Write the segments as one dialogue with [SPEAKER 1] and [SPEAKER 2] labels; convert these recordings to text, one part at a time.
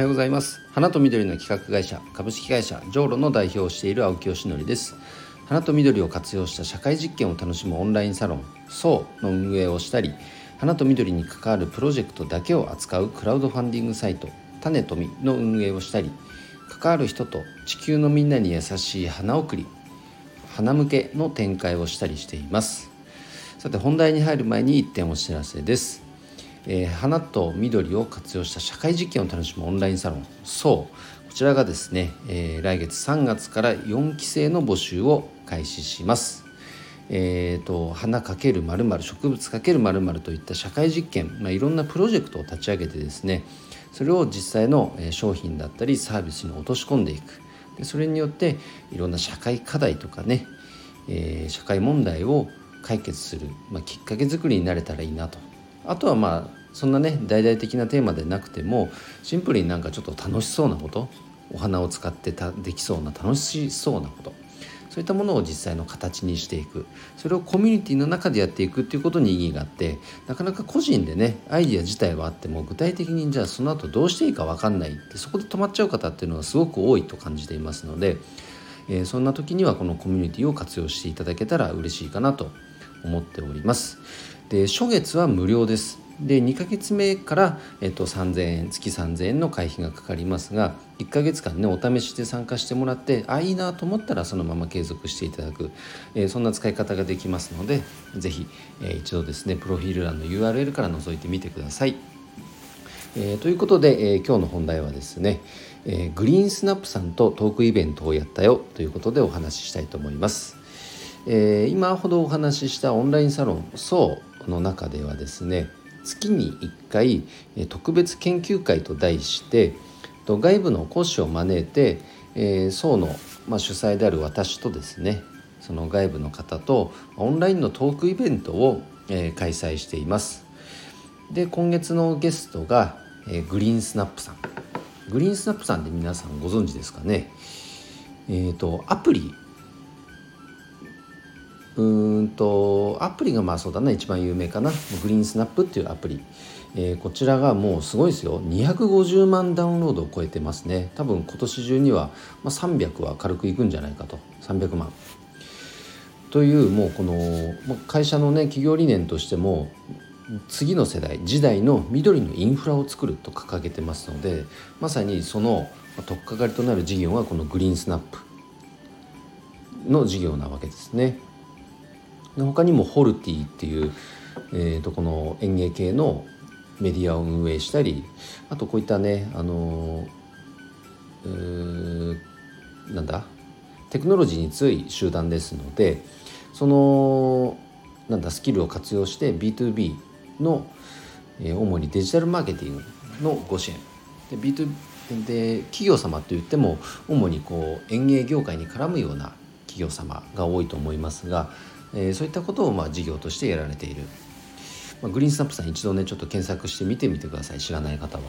[SPEAKER 1] はようございます。花と緑の企画会社株式会社ジョーロの代表をしている青木よしのりです。花と緑を活用した社会実験を楽しむオンラインサロン SO の運営をしたり花と緑に関わるプロジェクトだけを扱うクラウドファンディングサイト種とみの運営をしたり関わる人と地球のみんなに優しい花送り花向けの展開をしたりしています。さて本題に入る前に1点お知らせです。えー、花と緑を活用した社会実験を楽しむオンラインサロン。そうこちらがですね、えー、来月3月から4期生の募集を開始します。えーと、花かけるまる植物かけるまるといった社会実験、まあ、いろんなプロジェクトを立ち上げてですねそれを実際の商品だったりサービスに落とし込んでいく。でそれによっていろんな社会課題とかね、えー、社会問題を解決する、まあ、きっかけ作りになれたらいいなと。あとはまあそんなね大々的なテーマでなくてもシンプルになんかちょっと楽しそうなことお花を使ってたできそうな楽しそうなことそういったものを実際の形にしていくそれをコミュニティの中でやっていくっていうことに意義があってなかなか個人でねアイディア自体はあっても具体的にじゃあその後どうしていいか分かんないってそこで止まっちゃう方っていうのはすごく多いと感じていますので、えー、そんな時にはこのコミュニティを活用していただけたら嬉しいかなと思っております。で初月は無料ですで2ヶ月目から、えっと、3000円月3000円の会費がかかりますが1ヶ月間ねお試しで参加してもらってあいいなと思ったらそのまま継続していただく、えー、そんな使い方ができますので是非、えー、一度ですねプロフィール欄の URL から覗いてみてください。えー、ということで、え今日の本題はですね、えグリーンスナップさんとトークイベントをやったよということでお話ししたいと思います。え今ほどお話ししたオンラインサロン「そう」の中ではですね月に1回特別研究会と題して外部の講師を招いて、えー、層の、ま、主催である私とですねその外部の方とオンラインのトークイベントを、え、開催しています。で今月のゲストが、え、グリーンスナップさん。グリーンスナップさんって皆さんご存知ですかね？えっ、とアプリうんとアプリがまあそうだな一番有名かな。グリーンスナップっていうアプリ、えー、こちらがもうすごいですよ。250万ダウンロードを超えてますね。多分今年中には、まあ、300は軽くいくんじゃないかと。300万というもうこの会社のね企業理念としても次の世代時代の緑のインフラを作ると掲げてますのでまさにその取っかかりとなる事業がこのグリーンスナップの事業なわけですね。他にもホルティっていう、えー、とこの園芸系のメディアを運営したりあとこういったねあのー、なんだテクノロジーに強い集団ですのでそのなんだスキルを活用して B2B の、えー、主にデジタルマーケティングのご支援。で B2 で企業様といっても主にこう園芸業界に絡むような企業様が多いと思いますがえー、そういったことをまあ事業としてやられている、まあ、グリーンスナップさん一度ねちょっと検索して見てみてください。知らない方は。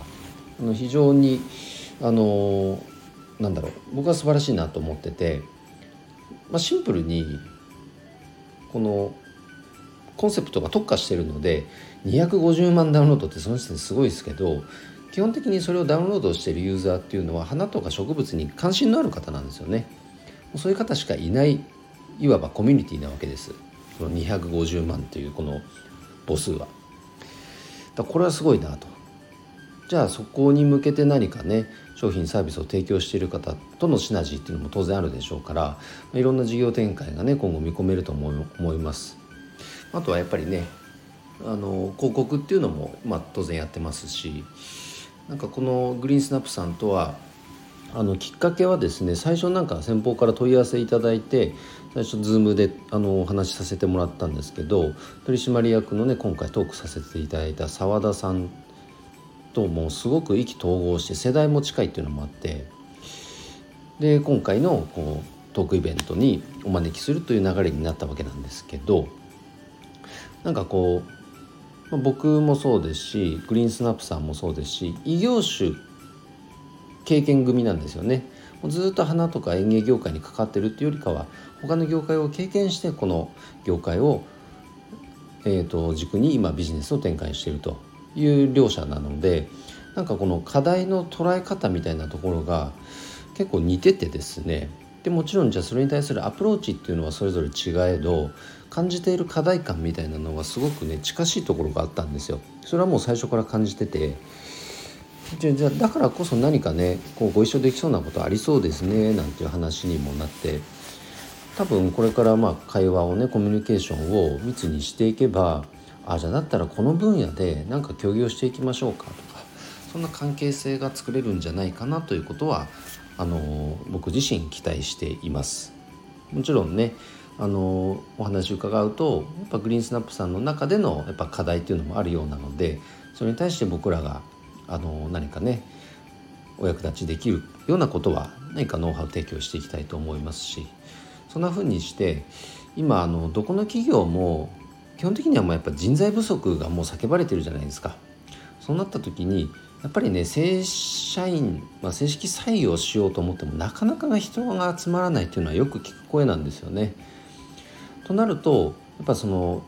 [SPEAKER 1] あの非常にあのなんだろう。僕は素晴らしいなと思ってて、まあ、シンプルにこのコンセプトが特化してるので250万ダウンロードってその時点すごいですけど基本的にそれをダウンロードしているユーザーっていうのは花とか植物に関心のある方なんですよね。そういう方しかいないいわばコミュニティなわけです。この250万というこの母数は。だこれはすごいなと。じゃあそこに向けて何かね商品サービスを提供している方とのシナジーっていうのも当然あるでしょうからいろんな事業展開がね今後見込めると思います。あとはやっぱりねあの広告っていうのも、まあ、当然やってますしなんかこのグリーンスナップさんとはあのきっかけはですね最初なんか先方から問い合わせいただいて最初 Zoom であのお話しさせてもらったんですけど取締役のね今回トークさせていただいた澤田さんともすごく意気投合して世代も近いっていうのもあってで今回のこうトークイベントにお招きするという流れになったわけなんですけどなんかこう僕もそうですしグリーンスナップさんもそうですし異業種経験組なんですよねもう。ずっと花とか園芸業界にかかってるっていうよりかは他の業界を経験してこの業界を、えーと、軸に今ビジネスを展開しているという両者なのでなんかこの課題の捉え方みたいなところが結構似ててですねでもちろんじゃあそれに対するアプローチっていうのはそれぞれ違えど感じている課題感みたいなのがすごくね近しいところがあったんですよ。それはもう最初から感じててじゃあだからこそ何かねこうご一緒できそうなことありそうですねなんていう話にもなって多分これからまあ会話をねコミュニケーションを密にしていけばああじゃあだったらこの分野で何か協議をしていきましょうかとかそんな関係性が作れるんじゃないかなということはあの僕自身期待しています。もちろんねあのお話を伺うとやっぱグリーンスナップさんの中でのやっぱ課題っていうのもあるようなのでそれに対して僕らがあの何かねお役立ちできるようなことは何かノウハウ提供していきたいと思いますしそんな風にして今あのどこの企業も基本的にはもうやっぱ人材不足がもう叫ばれてるじゃないですか。そうなった時にやっぱりね正社員、まあ、正式採用しようと思ってもなかなか人が集まらないっていうのはよく聞く声なんですよね。となるとやっぱその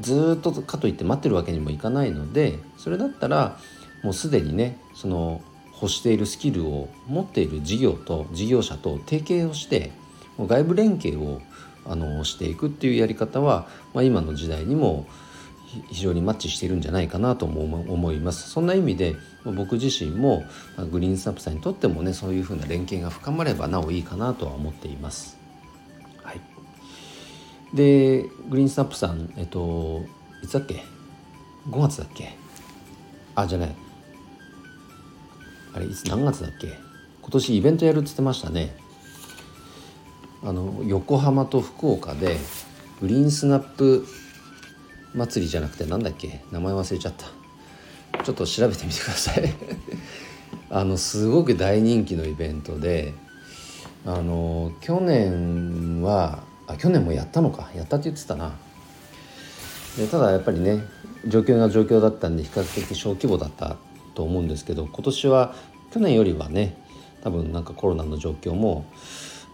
[SPEAKER 1] ずっとかといって待ってるわけにもいかないのでそれだったらもうすでにねその欲しているスキルを持っている事業と事業者と提携をして外部連携をあのしていくっていうやり方は、まあ、今の時代にも非常にマッチしてるんじゃないかなとも思います。そんな意味で僕自身もグリーンスナップさんにとってもねそういうふうな連携が深まればなおいいかなとは思っています。はい、でグリーンスナップさんえっといつだっけ？5月だっけ？あじゃない。あれいつ何月だっけ？今年イベントやるっつってましたね。あの横浜と福岡でグリーンスナップ祭りじゃなくてなんだっけ？名前忘れちゃった。ちょっと調べてみてください。あのすごく大人気のイベントであの去年はあ去年もやったのか。やったって言ってたな。でただやっぱりね状況が状況だったんで比較的小規模だったと思うんですけど今年は去年よりはね多分なんかコロナの状況も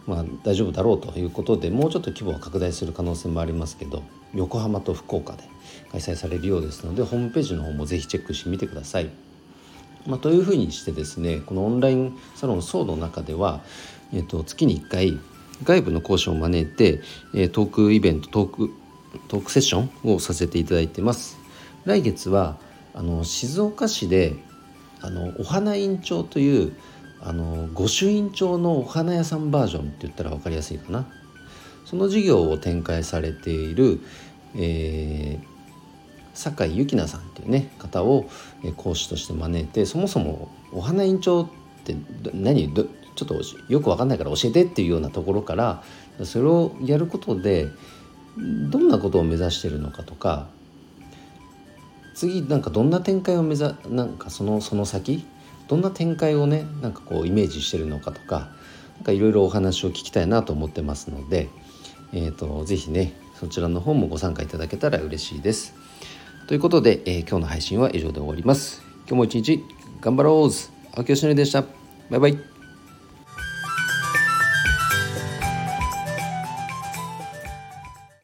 [SPEAKER 1] まあ、大丈夫だろうということでもうちょっと規模は拡大する可能性もありますけど横浜と福岡で開催されるようですのでホームページの方もぜひチェックしてみてください。まあ、というふうにしてですねこのオンラインサロンソーの中では、えー、と月に1回外部の講師を招いて、えー、トークイベントトークトークセッションをさせていただいてます。来月はあの静岡市であのお花院長というあの御朱印帳のお花屋さんバージョンって言ったら分かりやすいかな。その事業を展開されている、えー、酒井由紀奈さんっていうね方を講師として招いてそもそもお花院長って何ちょっとよく分かんないから教えてっていうようなところからそれをやることでどんなことを目指してるのかとか次なんかどんな展開を目指なんかそのその先どんな展開をねなんかこうイメージしてるのかとか何かいろいろお話を聞きたいなと思ってますので、えーと、ぜひねそちらの方もご参加いただけたら嬉しいです。ということで、えー、今日の配信は以上で終わります。今日も一日頑張ろう青木よしのりでした。バイバイ。